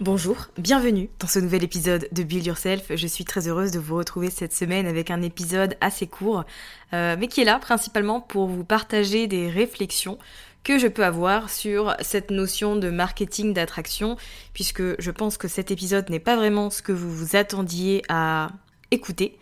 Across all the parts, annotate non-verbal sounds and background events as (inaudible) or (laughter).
Bonjour, bienvenue dans ce nouvel épisode de Build Yourself. Je suis très heureuse de vous retrouver cette semaine avec un épisode assez court, euh, mais qui est là principalement pour vous partager des réflexions que je peux avoir sur cette notion de marketing d'attraction, puisque je pense que cet épisode n'est pas vraiment ce que vous vous attendiez à écouter.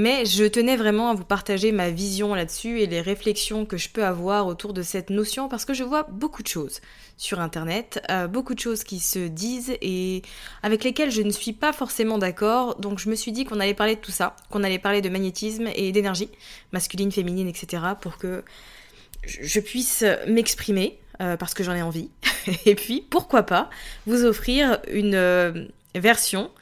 Mais je tenais vraiment à vous partager ma vision là-dessus et les réflexions que je peux avoir autour de cette notion parce que je vois beaucoup de choses sur Internet, euh, beaucoup de choses qui se disent et avec lesquelles je ne suis pas forcément d'accord. Donc je me suis dit qu'on allait parler de tout ça, qu'on allait parler de magnétisme et d'énergie, masculine, féminine, etc. pour que je puisse m'exprimer euh, parce que j'en ai envie. (laughs) et puis, pourquoi pas, vous offrir une euh, version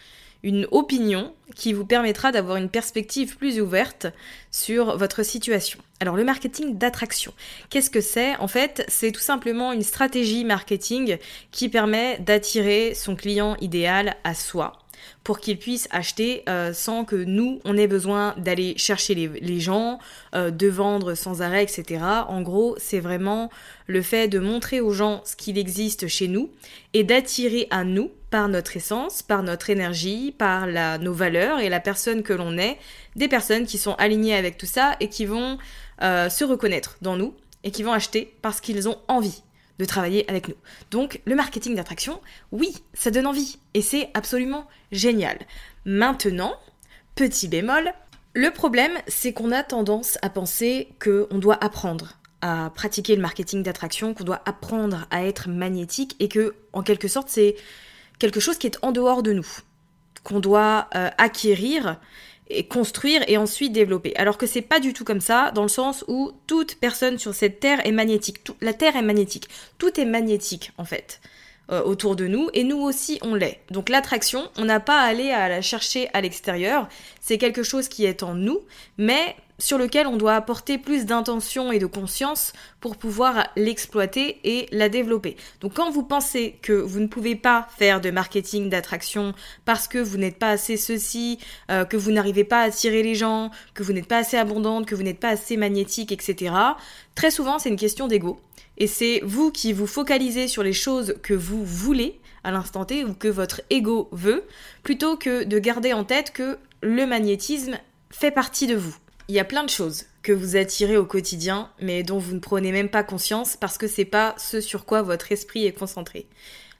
une opinion qui vous permettra d'avoir une perspective plus ouverte sur votre situation. Alors le marketing d'attraction, qu'est-ce que c'est? En fait, c'est tout simplement une stratégie marketing qui permet d'attirer son client idéal à soi pour qu'ils puissent acheter euh, sans que nous, on ait besoin d'aller chercher les, gens, euh, de vendre sans arrêt, etc. En gros, c'est vraiment le fait de montrer aux gens ce qu'il existe chez nous et d'attirer à nous, par notre essence, par notre énergie, par nos valeurs et la personne que l'on est, des personnes qui sont alignées avec tout ça et qui vont euh, se reconnaître dans nous et qui vont acheter parce qu'ils ont envie de travailler avec nous. Donc le marketing d'attraction, oui, ça donne envie et c'est absolument génial. Maintenant, petit bémol, le problème c'est qu'on a tendance à penser qu'on doit apprendre à pratiquer le marketing d'attraction, qu'on doit apprendre à être magnétique et que en quelque sorte c'est quelque chose qui est en dehors de nous, qu'on doit euh, acquérir et construire et ensuite développer. Alors que c'est pas du tout comme ça, dans le sens où toute personne sur cette terre est magnétique. la terre est magnétique. Tout est magnétique en fait euh, autour de nous et nous aussi on l'est. Donc l'attraction, on n'a pas à aller à la chercher à l'extérieur. C'est quelque chose qui est en nous, mais sur lequel on doit apporter plus d'intention et de conscience pour pouvoir l'exploiter et la développer. Donc quand vous pensez que vous ne pouvez pas faire de marketing d'attraction parce que vous n'êtes pas assez ceci, euh, que vous n'arrivez pas à attirer les gens, que vous n'êtes pas assez abondante, que vous n'êtes pas assez magnétique, etc., très souvent c'est une question d'ego. Et c'est vous qui vous focalisez sur les choses que vous voulez à l'instant T ou que votre ego veut, plutôt que de garder en tête que le magnétisme fait partie de vous. Il y a plein de choses que vous attirez au quotidien, mais dont vous ne prenez même pas conscience parce que c'est pas ce sur quoi votre esprit est concentré.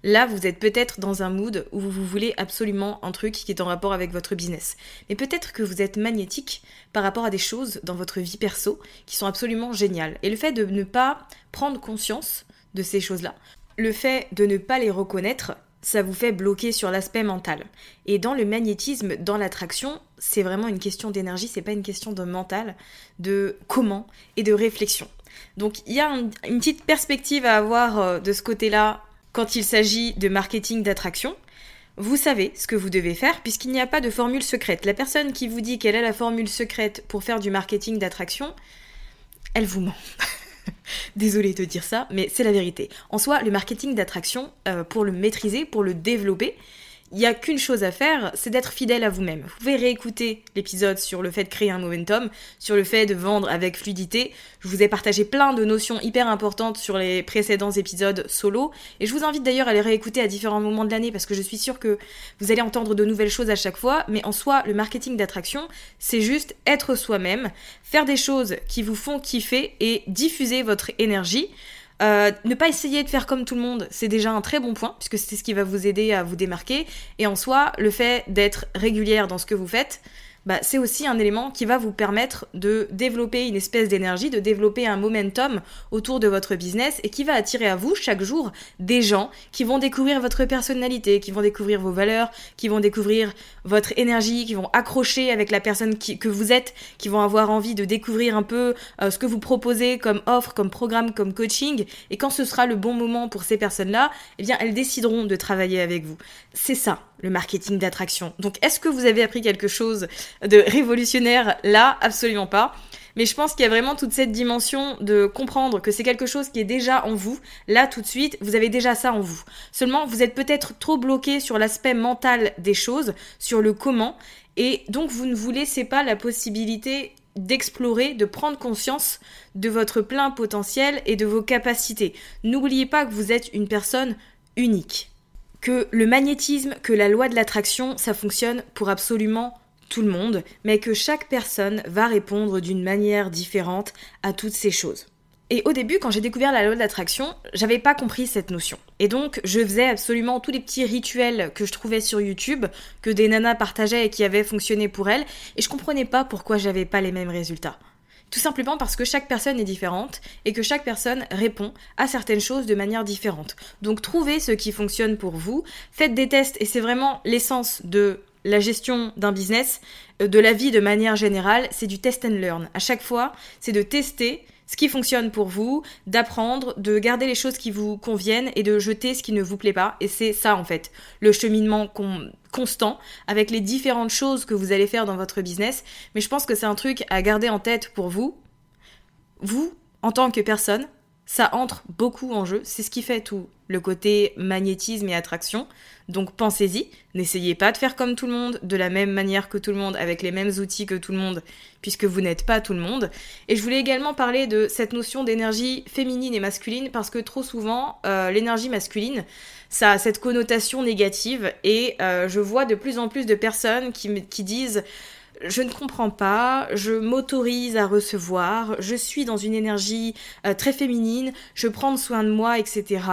Là, vous êtes peut-être dans un mood où vous voulez absolument un truc qui est en rapport avec votre business. Mais peut-être que vous êtes magnétique par rapport à des choses dans votre vie perso qui sont absolument géniales. Et le fait de ne pas prendre conscience de ces choses-là, le fait de ne pas les reconnaître, ça vous fait bloquer sur l'aspect mental. Et dans le magnétisme, dans l'attraction, c'est vraiment une question d'énergie, c'est pas une question de mental, de comment et de réflexion. Donc il y a une petite perspective à avoir euh, de ce côté-là quand il s'agit de marketing d'attraction. vous savez ce que vous devez faire puisqu'il n'y a pas de formule secrète. La personne qui vous dit qu'elle a la formule secrète pour faire du marketing d'attraction, elle vous ment. (laughs) (laughs) Désolée de dire ça, mais c'est la vérité. En soi, le marketing d'attraction, euh, pour le maîtriser, pour le développer, il n'y a qu'une chose à faire, c'est d'être fidèle à vous-même. Vous pouvez réécouter l'épisode sur le fait de créer un momentum, sur le fait de vendre avec fluidité. Je vous ai partagé plein de notions hyper importantes sur les précédents épisodes solo. Et je vous invite d'ailleurs à les réécouter à différents moments de l'année parce que je suis sûre que vous allez entendre de nouvelles choses à chaque fois. Mais en soi, le marketing d'attraction, c'est juste être soi-même, faire des choses qui vous font kiffer et diffuser votre énergie. Euh, ne pas essayer de faire comme tout le monde, c'est déjà un très bon point, puisque c'est ce qui va vous aider à vous démarquer. Et en soi, le fait d'être régulière dans ce que vous faites, bah, c'est aussi un élément qui va vous permettre de développer une espèce d'énergie, de développer un momentum autour de votre business et qui va attirer à vous chaque jour des gens qui vont découvrir votre personnalité, qui vont découvrir vos valeurs, qui vont découvrir votre énergie, qui vont accrocher avec la personne que vous êtes, qui vont avoir envie de découvrir un peu euh, ce que vous proposez comme offre, comme programme, comme coaching. Et quand ce sera le bon moment pour ces personnes-là, eh bien, elles décideront de travailler avec vous. C'est ça, le marketing d'attraction. Donc est-ce que vous avez appris quelque chose de révolutionnaire là? Absolument pas. Mais je pense qu'il y a vraiment toute cette dimension de comprendre que c'est quelque chose qui est déjà en vous. Là, tout de suite, vous avez déjà ça en vous. Seulement, vous êtes peut-être trop bloqué sur l'aspect mental des choses, sur le comment, et donc vous ne vous laissez pas la possibilité d'explorer, de prendre conscience de votre plein potentiel et de vos capacités. N'oubliez pas que vous êtes une personne unique que le magnétisme, que la loi de l'attraction, ça fonctionne pour absolument tout le monde, mais que chaque personne va répondre d'une manière différente à toutes ces choses. Et au début, quand j'ai découvert la loi de l'attraction, j'avais pas compris cette notion. Et donc, je faisais absolument tous les petits rituels que je trouvais sur YouTube, que des nanas partageaient et qui avaient fonctionné pour elles, et je comprenais pas pourquoi j'avais pas les mêmes résultats. Tout simplement parce que chaque personne est différente et que chaque personne répond à certaines choses de manière différente. Donc trouvez ce qui fonctionne pour vous, faites des tests et c'est vraiment l'essence de la gestion d'un business, euh, de la vie de manière générale, c'est du test and learn. À chaque fois, c'est de tester ce qui fonctionne pour vous, d'apprendre, de garder les choses qui vous conviennent et de jeter ce qui ne vous plaît pas. Et c'est ça en fait, le cheminement constant avec les différentes choses que vous allez faire dans votre business. Mais je pense que c'est un truc à garder en tête pour vous. Vous, en tant que personne, ça entre beaucoup en jeu. C'est ce qui fait tout le côté magnétisme et attraction. Donc pensez-y, n'essayez pas de faire comme tout le monde, de la même manière que tout le monde, avec les mêmes outils que tout le monde, puisque vous n'êtes pas tout le monde. Et je voulais également parler de cette notion d'énergie féminine et masculine, parce que trop souvent, euh, l'énergie masculine, ça a cette connotation négative, et euh, je vois de plus en plus de personnes qui, qui disent je ne comprends pas, je m'autorise à recevoir, je suis dans une énergie euh, très féminine, je prends soin de moi, etc.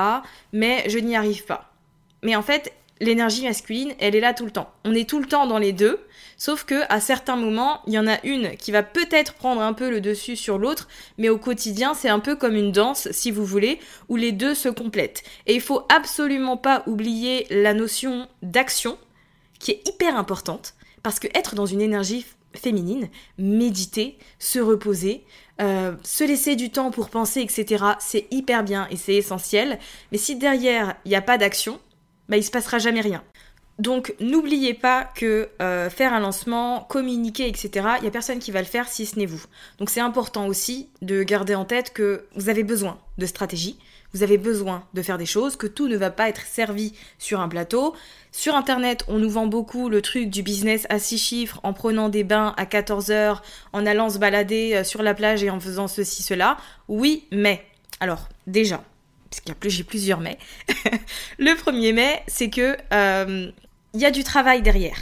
Mais je n'y arrive pas. Mais en fait, l'énergie masculine, elle est là tout le temps. On est tout le temps dans les deux, sauf que à certains moments, il y en a une qui va peut-être prendre un peu le dessus sur l'autre, mais au quotidien, c'est un peu comme une danse, si vous voulez, où les deux se complètent. Et il faut absolument pas oublier la notion d'action, qui est hyper importante. Parce que être dans une énergie féminine, méditer, se reposer, euh, se laisser du temps pour penser, etc., c'est hyper bien et c'est essentiel. Mais si derrière, il n'y a pas d'action, bah, il se passera jamais rien. Donc n'oubliez pas que euh, faire un lancement, communiquer, etc., il n'y a personne qui va le faire si ce n'est vous. Donc c'est important aussi de garder en tête que vous avez besoin de stratégie, vous avez besoin de faire des choses, que tout ne va pas être servi sur un plateau. Sur Internet, on nous vend beaucoup le truc du business à 6 chiffres en prenant des bains à 14 heures, en allant se balader euh, sur la plage et en faisant ceci, cela. Oui, mais. Alors, déjà, parce qu'il y a j'ai plusieurs mais. (laughs) le premier mais, c'est que euh, il y a du travail derrière.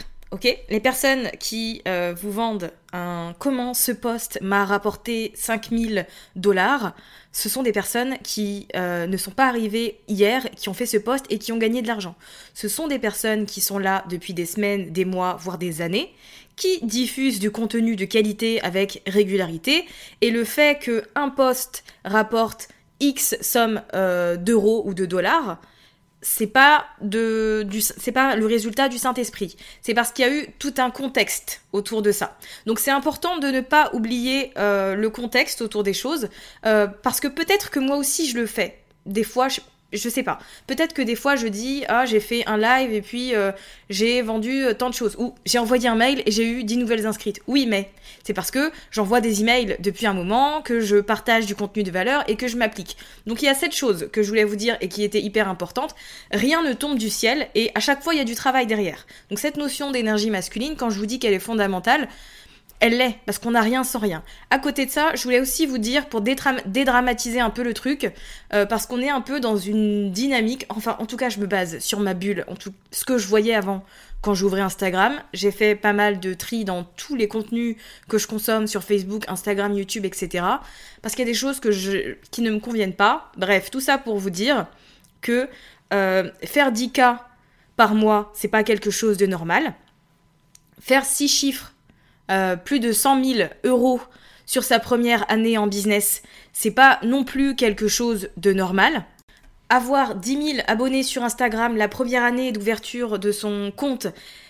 Les personnes qui euh, vous vendent un comment ce poste m'a rapporté 5000 dollars, ce sont des personnes qui euh, ne sont pas arrivées hier, qui ont fait ce poste et qui ont gagné de l'argent. Ce sont des personnes qui sont là depuis des semaines, des mois, voire des années, qui diffusent du contenu de qualité avec régularité. Et le fait qu'un poste rapporte X somme euh, d'euros ou de dollars, c'est pas de du c'est pas le résultat du Saint-Esprit. C'est parce qu'il y a eu tout un contexte autour de ça. Donc c'est important de ne pas oublier euh, le contexte autour des choses euh, parce que peut-être que moi aussi je le fais. Des fois, je sais pas. Peut-être que des fois je dis ah j'ai fait un live et puis euh, j'ai vendu euh, tant de choses ou j'ai envoyé un mail et j'ai eu 10 nouvelles inscrites. Oui, mais c'est parce que j'envoie des emails depuis un moment, que je partage du contenu de valeur et que je m'applique. Donc il y a cette chose que je voulais vous dire et qui était hyper importante. Rien ne tombe du ciel et à chaque fois il y a du travail derrière. Donc cette notion d'énergie masculine, quand je vous dis qu'elle est fondamentale, elle l'est, parce qu'on n'a rien sans rien. À côté de ça, je voulais aussi vous dire, pour dédramatiser un peu le truc, euh, parce qu'on est un peu dans une dynamique, enfin en tout cas je me base sur ma bulle, en tout, ce que je voyais avant quand j'ouvrais Instagram. J'ai fait pas mal de tri dans tous les contenus que je consomme sur Facebook, Instagram, YouTube, etc. Parce qu'il y a des choses qui ne me conviennent pas. Bref, tout ça pour vous dire que euh, faire 10K par mois, c'est pas quelque chose de normal. Faire 6 chiffres euh, plus de 100 000 euros sur sa première année en business, c'est pas non plus quelque chose de normal. Avoir 10 000 abonnés sur Instagram la première année d'ouverture de son compte,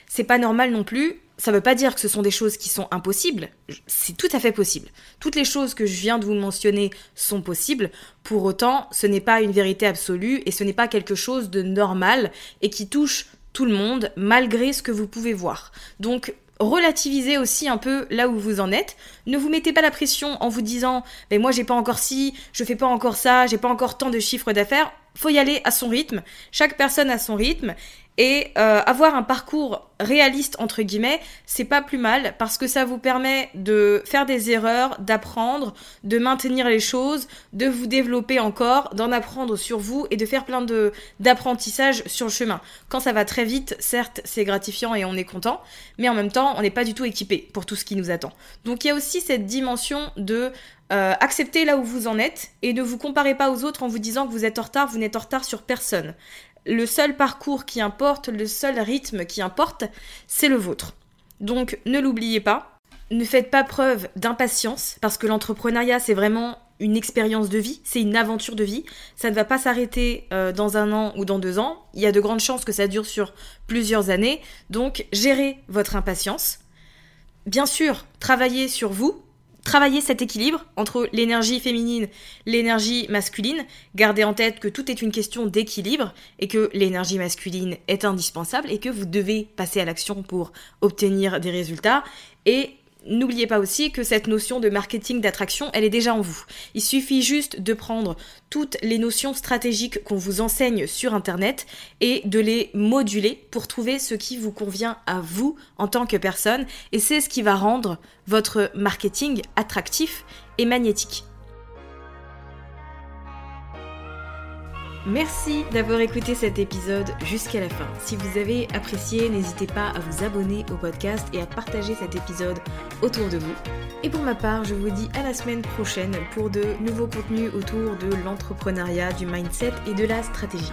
c'est pas normal non plus. Ça veut pas dire que ce sont des choses qui sont impossibles. C'est tout à fait possible. Toutes les choses que je viens de vous mentionner sont possibles. Pour autant, ce n'est pas une vérité absolue et ce n'est pas quelque chose de normal et qui touche tout le monde malgré ce que vous pouvez voir. Donc relativisez aussi un peu là où vous en êtes. Ne vous mettez pas la pression en vous disant mais moi j'ai pas encore ci, je fais pas encore ça, j'ai pas encore tant de chiffres d'affaires. Faut y aller à son rythme. Chaque personne a son rythme et euh, avoir un parcours réaliste entre guillemets, c'est pas plus mal parce que ça vous permet de faire des erreurs, d'apprendre, de maintenir les choses, de vous développer encore, d'en apprendre sur vous et de faire plein de d'apprentissage sur le chemin. Quand ça va très vite, certes, c'est gratifiant et on est content, mais en même temps, on n'est pas du tout équipé pour tout ce qui nous attend. Donc il y a aussi cette dimension de euh, accepter là où vous en êtes et ne vous comparez pas aux autres en vous disant que vous êtes en retard, vous n'êtes en retard sur personne le seul parcours qui importe, le seul rythme qui importe, c'est le vôtre. Donc ne l'oubliez pas, ne faites pas preuve d'impatience, parce que l'entrepreneuriat c'est vraiment une expérience de vie, c'est une aventure de vie. Ça ne va pas s'arrêter euh, dans un an ou dans deux ans. Il y a de grandes chances que ça dure sur plusieurs années. Donc gérez votre impatience. Bien sûr, travaillez sur vous, travailler cet équilibre entre l'énergie féminine, l'énergie masculine, gardez en tête que tout est une question d'équilibre et que l'énergie masculine est indispensable et que vous devez passer à l'action pour obtenir des résultats et N'oubliez pas aussi que cette notion de marketing d'attraction, elle est déjà en vous. Il suffit juste de prendre toutes les notions stratégiques qu'on vous enseigne sur Internet et de les moduler pour trouver ce qui vous convient à vous en tant que personne. Et c'est ce qui va rendre votre marketing attractif et magnétique. Merci d'avoir écouté cet épisode jusqu'à la fin. Si vous avez apprécié, n'hésitez pas à vous abonner au podcast et à partager cet épisode autour de vous. Et pour ma part, je vous dis à la semaine prochaine pour de nouveaux contenus autour de l'entrepreneuriat, du mindset et de la stratégie.